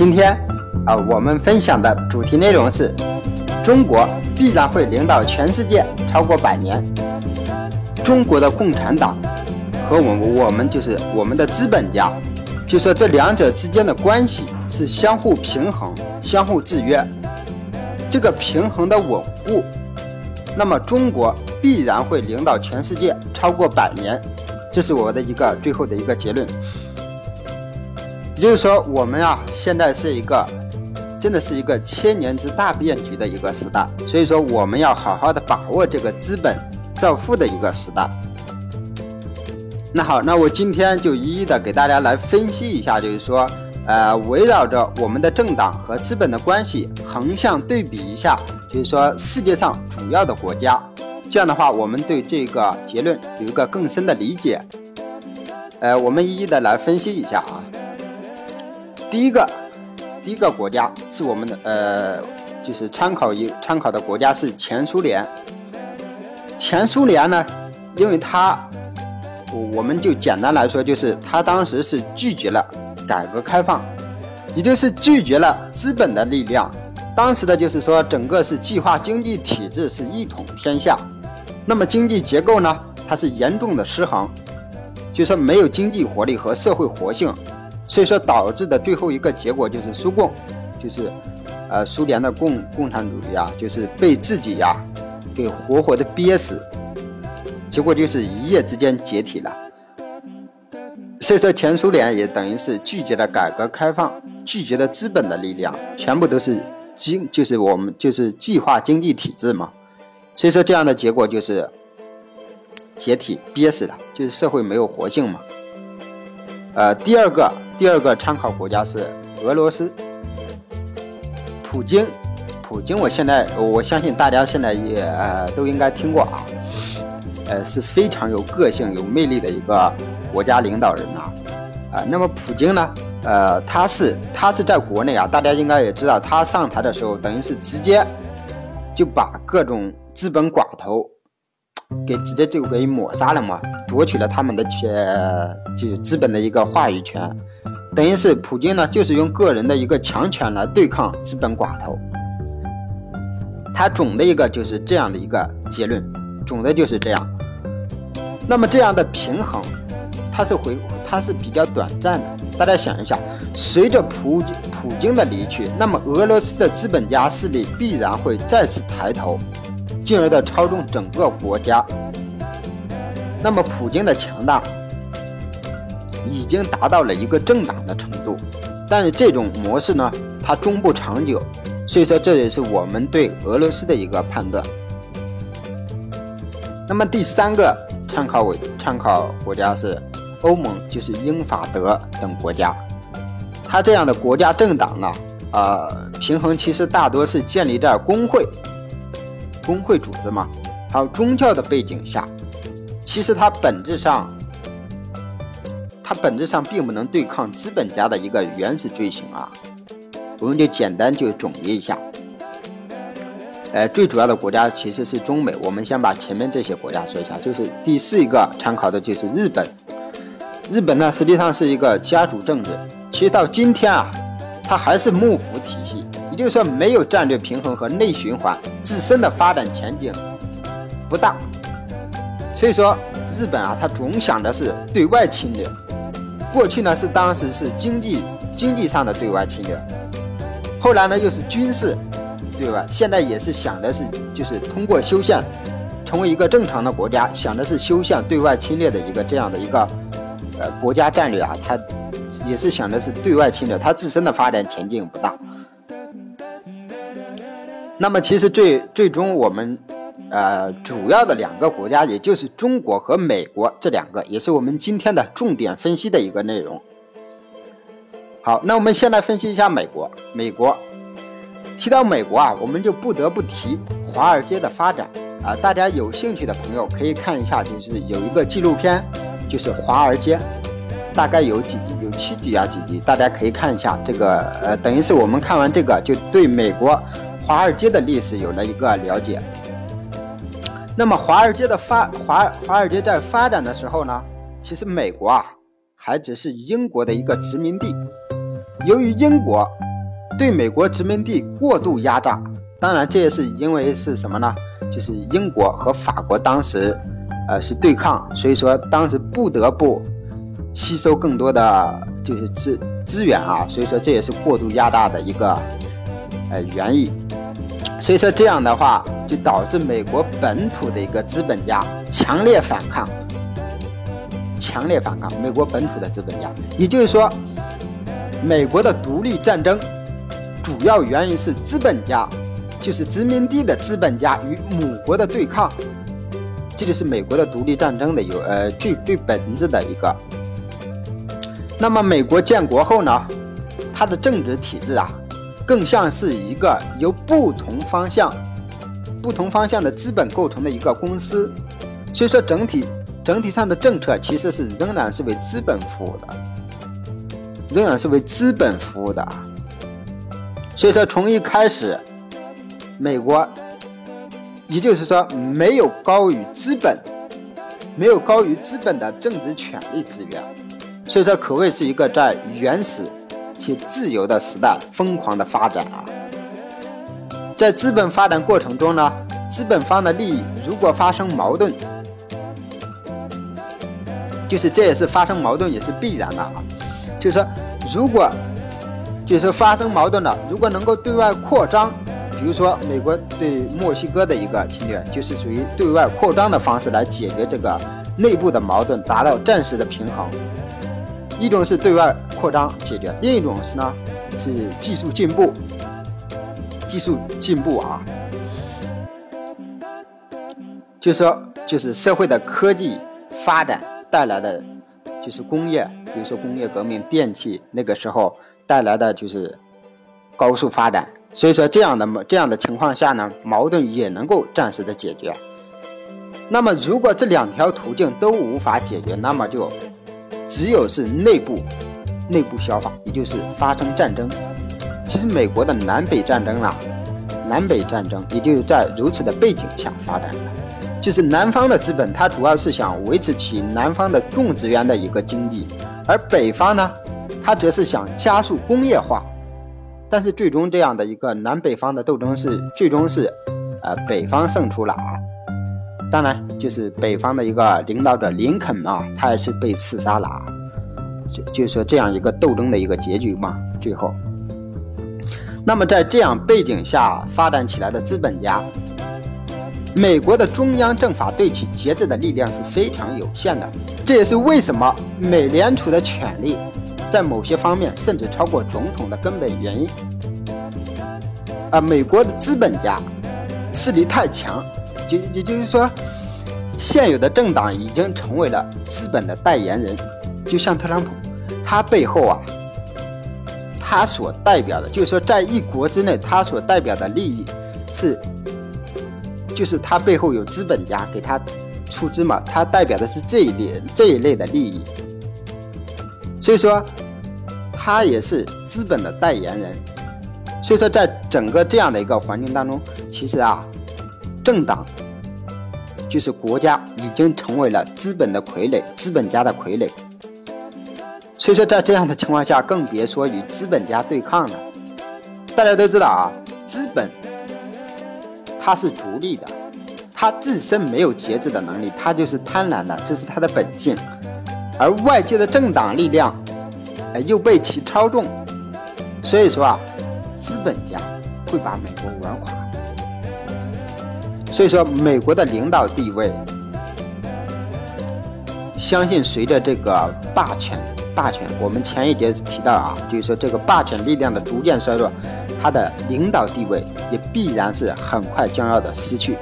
今天啊，我们分享的主题内容是：中国必然会领导全世界超过百年。中国的共产党和我们我们就是我们的资本家，就说这两者之间的关系是相互平衡、相互制约。这个平衡的稳固，那么中国必然会领导全世界超过百年。这是我的一个最后的一个结论。也就是说，我们啊，现在是一个，真的是一个千年之大变局的一个时代。所以说，我们要好好的把握这个资本造富的一个时代。那好，那我今天就一一的给大家来分析一下，就是说，呃，围绕着我们的政党和资本的关系，横向对比一下，就是说世界上主要的国家。这样的话，我们对这个结论有一个更深的理解。呃，我们一一的来分析一下啊。第一个，第一个国家是我们的呃，就是参考一参考的国家是前苏联。前苏联呢，因为它，我们就简单来说，就是它当时是拒绝了改革开放，也就是拒绝了资本的力量。当时的就是说，整个是计划经济体制是一统天下，那么经济结构呢，它是严重的失衡，就说没有经济活力和社会活性。所以说导致的最后一个结果就是苏共，就是，呃，苏联的共共产主义啊，就是被自己呀给活活的憋死，结果就是一夜之间解体了。所以说前苏联也等于是拒绝了改革开放，拒绝了资本的力量，全部都是经就是我们就是计划经济体制嘛。所以说这样的结果就是解体憋死了，就是社会没有活性嘛。呃，第二个。第二个参考国家是俄罗斯，普京，普京，我现在我相信大家现在也呃都应该听过啊，呃是非常有个性、有魅力的一个国家领导人呐，啊，那么普京呢，呃，他是他是在国内啊，大家应该也知道，他上台的时候等于是直接就把各种资本寡头给直接就给抹杀了嘛，夺取了他们的权，就资本的一个话语权。等于是普京呢，就是用个人的一个强权来对抗资本寡头。他总的一个就是这样的一个结论，总的就是这样。那么这样的平衡，它是回，它是比较短暂的。大家想一想，随着普普京的离去，那么俄罗斯的资本家势力必然会再次抬头，进而的操纵整个国家。那么普京的强大。已经达到了一个政党的程度，但是这种模式呢，它终不长久，所以说这也是我们对俄罗斯的一个判断。那么第三个参考为参考国家是欧盟，就是英法德等国家，它这样的国家政党呢，呃，平衡其实大多是建立在工会、工会组织嘛，还有宗教的背景下，其实它本质上。它本质上并不能对抗资本家的一个原始罪行啊，我们就简单就总结一下。呃，最主要的国家其实是中美，我们先把前面这些国家说一下，就是第四一个参考的就是日本。日本呢，实际上是一个家族政治，其实到今天啊，它还是幕府体系，就是说没有战略平衡和内循环，自身的发展前景不大。所以说，日本啊，它总想的是对外侵略。过去呢是当时是经济经济上的对外侵略，后来呢又是军事对外，现在也是想的是就是通过修宪成为一个正常的国家，想的是修宪对外侵略的一个这样的一个呃国家战略啊，他也是想的是对外侵略，他自身的发展前景不大。那么其实最最终我们。呃，主要的两个国家，也就是中国和美国这两个，也是我们今天的重点分析的一个内容。好，那我们先来分析一下美国。美国提到美国啊，我们就不得不提华尔街的发展啊。大家有兴趣的朋友可以看一下，就是有一个纪录片，就是华尔街，大概有几集，有七集啊几集，大家可以看一下。这个呃，等于是我们看完这个，就对美国华尔街的历史有了一个了解。那么华尔街的发华华尔街在发展的时候呢，其实美国啊还只是英国的一个殖民地。由于英国对美国殖民地过度压榨。当然，这也是因为是什么呢？就是英国和法国当时，呃，是对抗，所以说当时不得不吸收更多的就是资资源啊。所以说这也是过度压榨的一个呃原因。所以说这样的话，就导致美国本土的一个资本家强烈反抗，强烈反抗美国本土的资本家。也就是说，美国的独立战争主要原因是资本家。就是殖民地的资本家与母国的对抗，这就是美国的独立战争的有呃最最本质的一个。那么美国建国后呢，它的政治体制啊，更像是一个由不同方向、不同方向的资本构成的一个公司，所以说整体整体上的政策其实是仍然是为资本服务的，仍然是为资本服务的。所以说从一开始。美国，也就是说，没有高于资本，没有高于资本的政治权利资源，所以说可谓是一个在原始且自由的时代疯狂的发展啊。在资本发展过程中呢，资本方的利益如果发生矛盾，就是这也是发生矛盾也是必然的啊。就是说，如果就是发生矛盾了，如果能够对外扩张。比如说，美国对墨西哥的一个侵略，就是属于对外扩张的方式来解决这个内部的矛盾，达到暂时的平衡。一种是对外扩张解决，另一种是呢是技术进步，技术进步啊，就说就是社会的科技发展带来的，就是工业，比如说工业革命、电器那个时候带来的就是高速发展。所以说，这样的这样的情况下呢，矛盾也能够暂时的解决。那么，如果这两条途径都无法解决，那么就只有是内部内部消化，也就是发生战争。其实，美国的南北战争啊，南北战争也就是在如此的背景下发展的。就是南方的资本，它主要是想维持起南方的种植园的一个经济，而北方呢，它则是想加速工业化。但是最终这样的一个南北方的斗争是最终是，呃，北方胜出了啊。当然，就是北方的一个领导者林肯啊，他也是被刺杀了啊。就就是说这样一个斗争的一个结局嘛。最后，那么在这样背景下发展起来的资本家，美国的中央政法对其节制的力量是非常有限的。这也是为什么美联储的权力。在某些方面，甚至超过总统的根本原因。啊，美国的资本家势力太强，就也就是说，现有的政党已经成为了资本的代言人。就像特朗普，他背后啊，他所代表的，就是说，在一国之内，他所代表的利益是，就是他背后有资本家给他出资嘛，他代表的是这一类这一类的利益。所以说，他也是资本的代言人。所以说，在整个这样的一个环境当中，其实啊，政党就是国家已经成为了资本的傀儡，资本家的傀儡。所以说，在这样的情况下，更别说与资本家对抗了。大家都知道啊，资本它是独立的，它自身没有节制的能力，它就是贪婪的，这是它的本性。而外界的政党力量，哎，又被其操纵，所以说啊，资本家会把美国玩垮。所以说，美国的领导地位，相信随着这个霸权，霸权，我们前一节提到啊，就是说这个霸权力量的逐渐衰弱，它的领导地位也必然是很快将要的失去，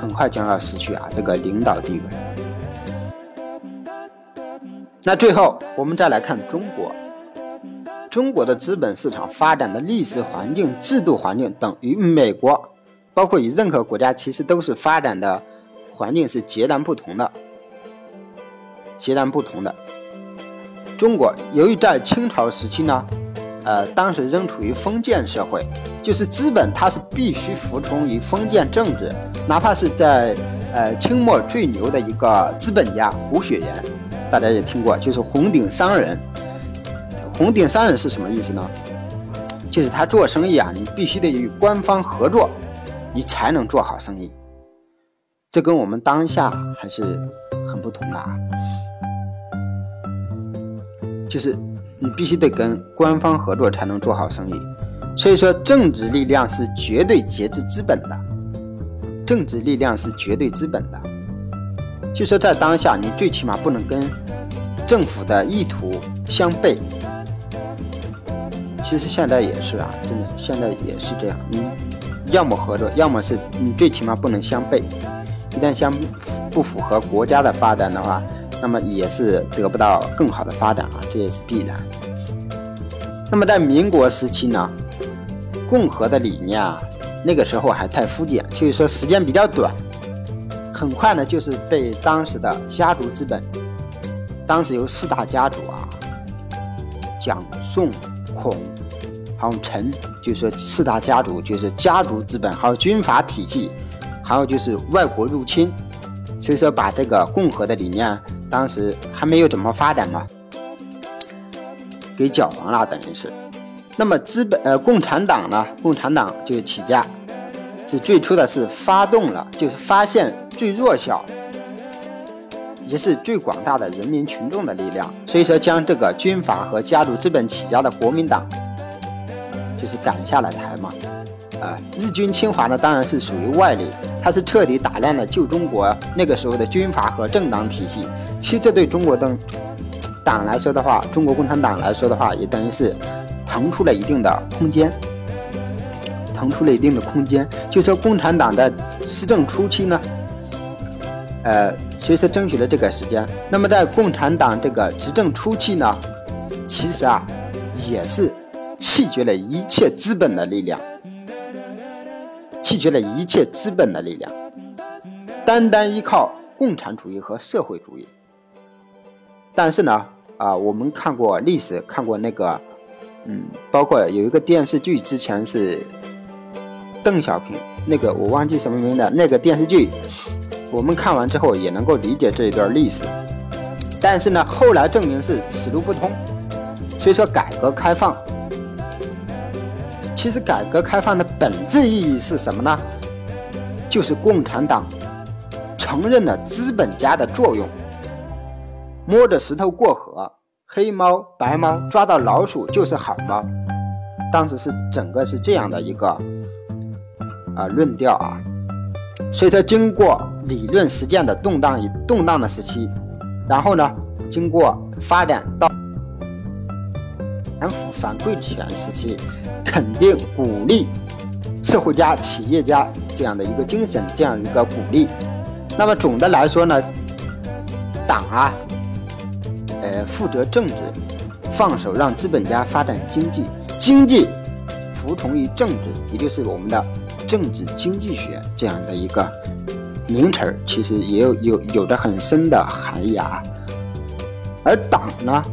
很快将要失去啊，这个领导地位。那最后，我们再来看中国。中国的资本市场发展的历史环境、制度环境等与美国，包括与任何国家，其实都是发展的环境是截然不同的。截然不同的。中国由于在清朝时期呢，呃，当时仍处于封建社会，就是资本它是必须服从于封建政治，哪怕是在呃清末最牛的一个资本家胡雪岩。大家也听过，就是红顶商人。红顶商人是什么意思呢？就是他做生意啊，你必须得与官方合作，你才能做好生意。这跟我们当下还是很不同的啊，就是你必须得跟官方合作才能做好生意。所以说，政治力量是绝对节制资本的，政治力量是绝对资本的。就说在当下，你最起码不能跟政府的意图相悖。其实现在也是啊，真的现在也是这样。你要么合作，要么是你最起码不能相悖。一旦相不符合国家的发展的话，那么也是得不到更好的发展啊，这也是必然。那么在民国时期呢，共和的理念啊，那个时候还太肤浅，所以说时间比较短，很快呢就是被当时的家族资本，当时有四大家族啊，蒋宋孔。还有陈，就是说四大家族，就是家族资本，还有军阀体系，还有就是外国入侵，所以说把这个共和的理念，当时还没有怎么发展嘛，给搅黄了，等于是。那么资本呃，共产党呢，共产党就是起家，是最初的是发动了，就是发现最弱小，也是最广大的人民群众的力量，所以说将这个军阀和家族资本起家的国民党。就是赶下了台嘛，啊，日军侵华呢，当然是属于外力，它是彻底打烂了旧中国那个时候的军阀和政党体系。其实这对中国的党来说的话，中国共产党来说的话，也等于是腾出了一定的空间，腾出了一定的空间。就说共产党的施政初期呢，呃，随时争取了这个时间。那么在共产党这个执政初期呢，其实啊，也是。弃绝了一切资本的力量，弃绝了一切资本的力量，单单依靠共产主义和社会主义。但是呢，啊，我们看过历史，看过那个，嗯，包括有一个电视剧，之前是邓小平那个，我忘记什么名的那个电视剧，我们看完之后也能够理解这一段历史。但是呢，后来证明是此路不通，所以说改革开放。其实改革开放的本质意义是什么呢？就是共产党承认了资本家的作用。摸着石头过河，黑猫白猫抓到老鼠就是好猫。当时是整个是这样的一个啊论调啊。所以说，经过理论实践的动荡与动荡的时期，然后呢，经过发展到反腐反贵权时期。肯定鼓励社会家、企业家这样的一个精神，这样一个鼓励。那么总的来说呢，党啊，呃，负责政治，放手让资本家发展经济，经济服从于政治，也就是我们的政治经济学这样的一个名词儿，其实也有有有着很深的含义啊。而党呢？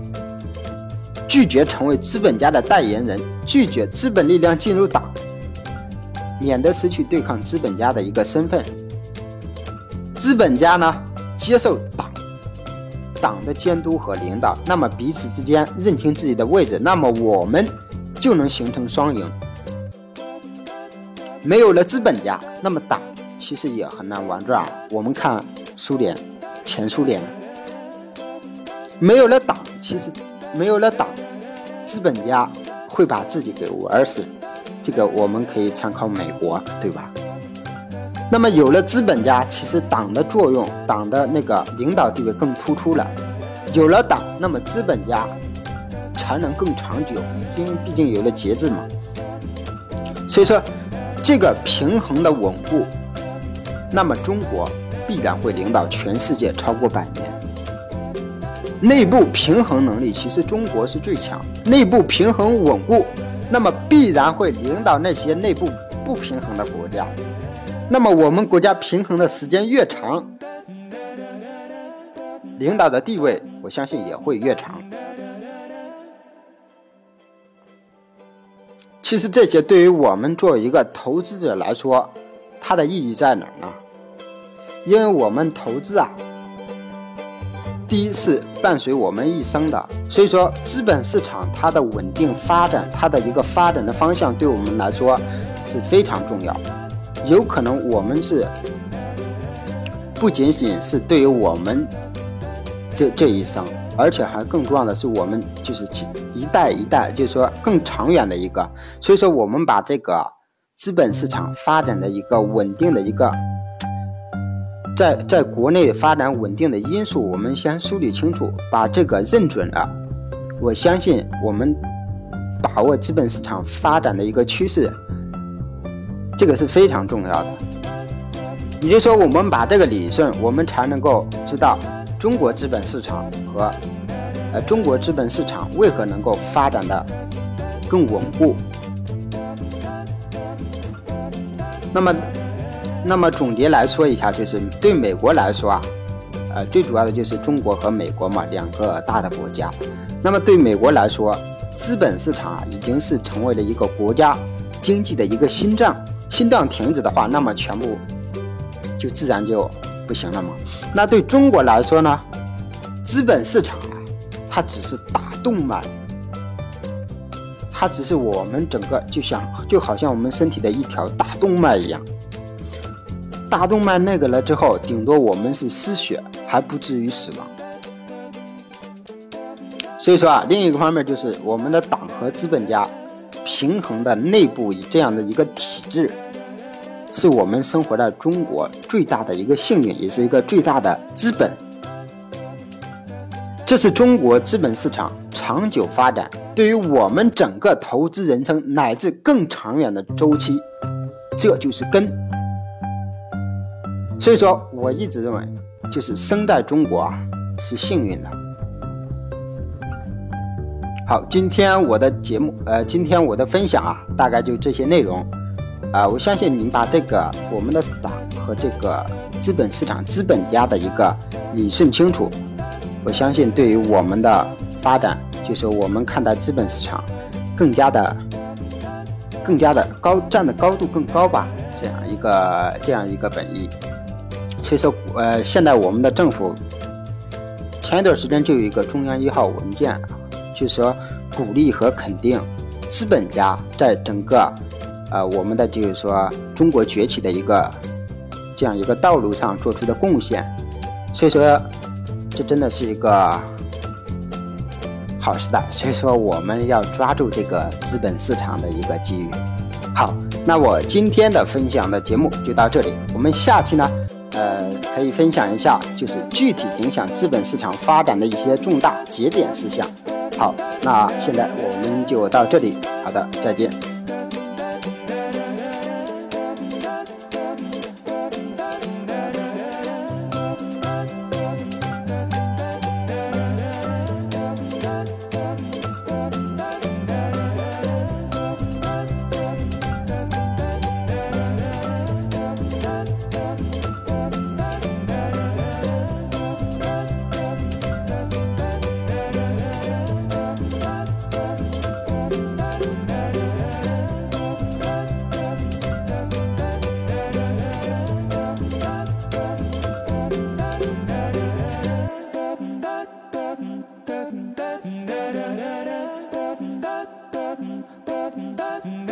拒绝成为资本家的代言人，拒绝资本力量进入党，免得失去对抗资本家的一个身份。资本家呢，接受党党的监督和领导，那么彼此之间认清自己的位置，那么我们就能形成双赢。没有了资本家，那么党其实也很难玩转。我们看苏联，前苏联，没有了党，其实没有了党。资本家会把自己给玩死，这个我们可以参考美国，对吧？那么有了资本家，其实党的作用，党的那个领导地位更突出了。有了党，那么资本家才能更长久，因为毕竟有了节制嘛。所以说，这个平衡的稳固，那么中国必然会领导全世界超过百年。内部平衡能力其实中国是最强，内部平衡稳固，那么必然会领导那些内部不平衡的国家。那么我们国家平衡的时间越长，领导的地位我相信也会越长。其实这些对于我们作为一个投资者来说，它的意义在哪呢？因为我们投资啊。第一是伴随我们一生的。所以说，资本市场它的稳定发展，它的一个发展的方向，对我们来说是非常重要。有可能我们是不仅仅是对于我们这这一生，而且还更重要的是我们就是一代一代，就是说更长远的一个。所以说，我们把这个资本市场发展的一个稳定的一个，在在国内发展稳定的因素，我们先梳理清楚，把这个认准了。我相信我们把握资本市场发展的一个趋势。这个是非常重要的，也就是说，我们把这个理顺，我们才能够知道中国资本市场和呃中国资本市场为何能够发展的更稳固。那么，那么总结来说一下，就是对美国来说啊，呃，最主要的就是中国和美国嘛，两个大的国家。那么对美国来说，资本市场啊，已经是成为了一个国家经济的一个心脏。心脏停止的话，那么全部就自然就不行了嘛。那对中国来说呢，资本市场啊，它只是大动脉，它只是我们整个就像就好像我们身体的一条大动脉一样。大动脉那个了之后，顶多我们是失血，还不至于死亡。所以说啊，另一个方面就是我们的党和资本家。平衡的内部以这样的一个体制，是我们生活在中国最大的一个幸运，也是一个最大的资本。这是中国资本市场长久发展对于我们整个投资人生乃至更长远的周期，这就是根。所以说，我一直认为，就是生在中国啊，是幸运的。好，今天我的节目，呃，今天我的分享啊，大概就这些内容，啊，我相信您把这个我们的党和这个资本市场资本家的一个理顺清楚，我相信对于我们的发展，就是我们看待资本市场更加的、更加的高，站的高度更高吧，这样一个这样一个本意。所以说，呃，现在我们的政府前一段时间就有一个中央一号文件。就说，鼓励和肯定资本家在整个，呃，我们的就是说中国崛起的一个这样一个道路上做出的贡献，所以说，这真的是一个好时代。所以说，我们要抓住这个资本市场的一个机遇。好，那我今天的分享的节目就到这里，我们下期呢，呃，可以分享一下就是具体影响资本市场发展的一些重大节点事项。好，那现在我们就到这里。好的，再见。button, button.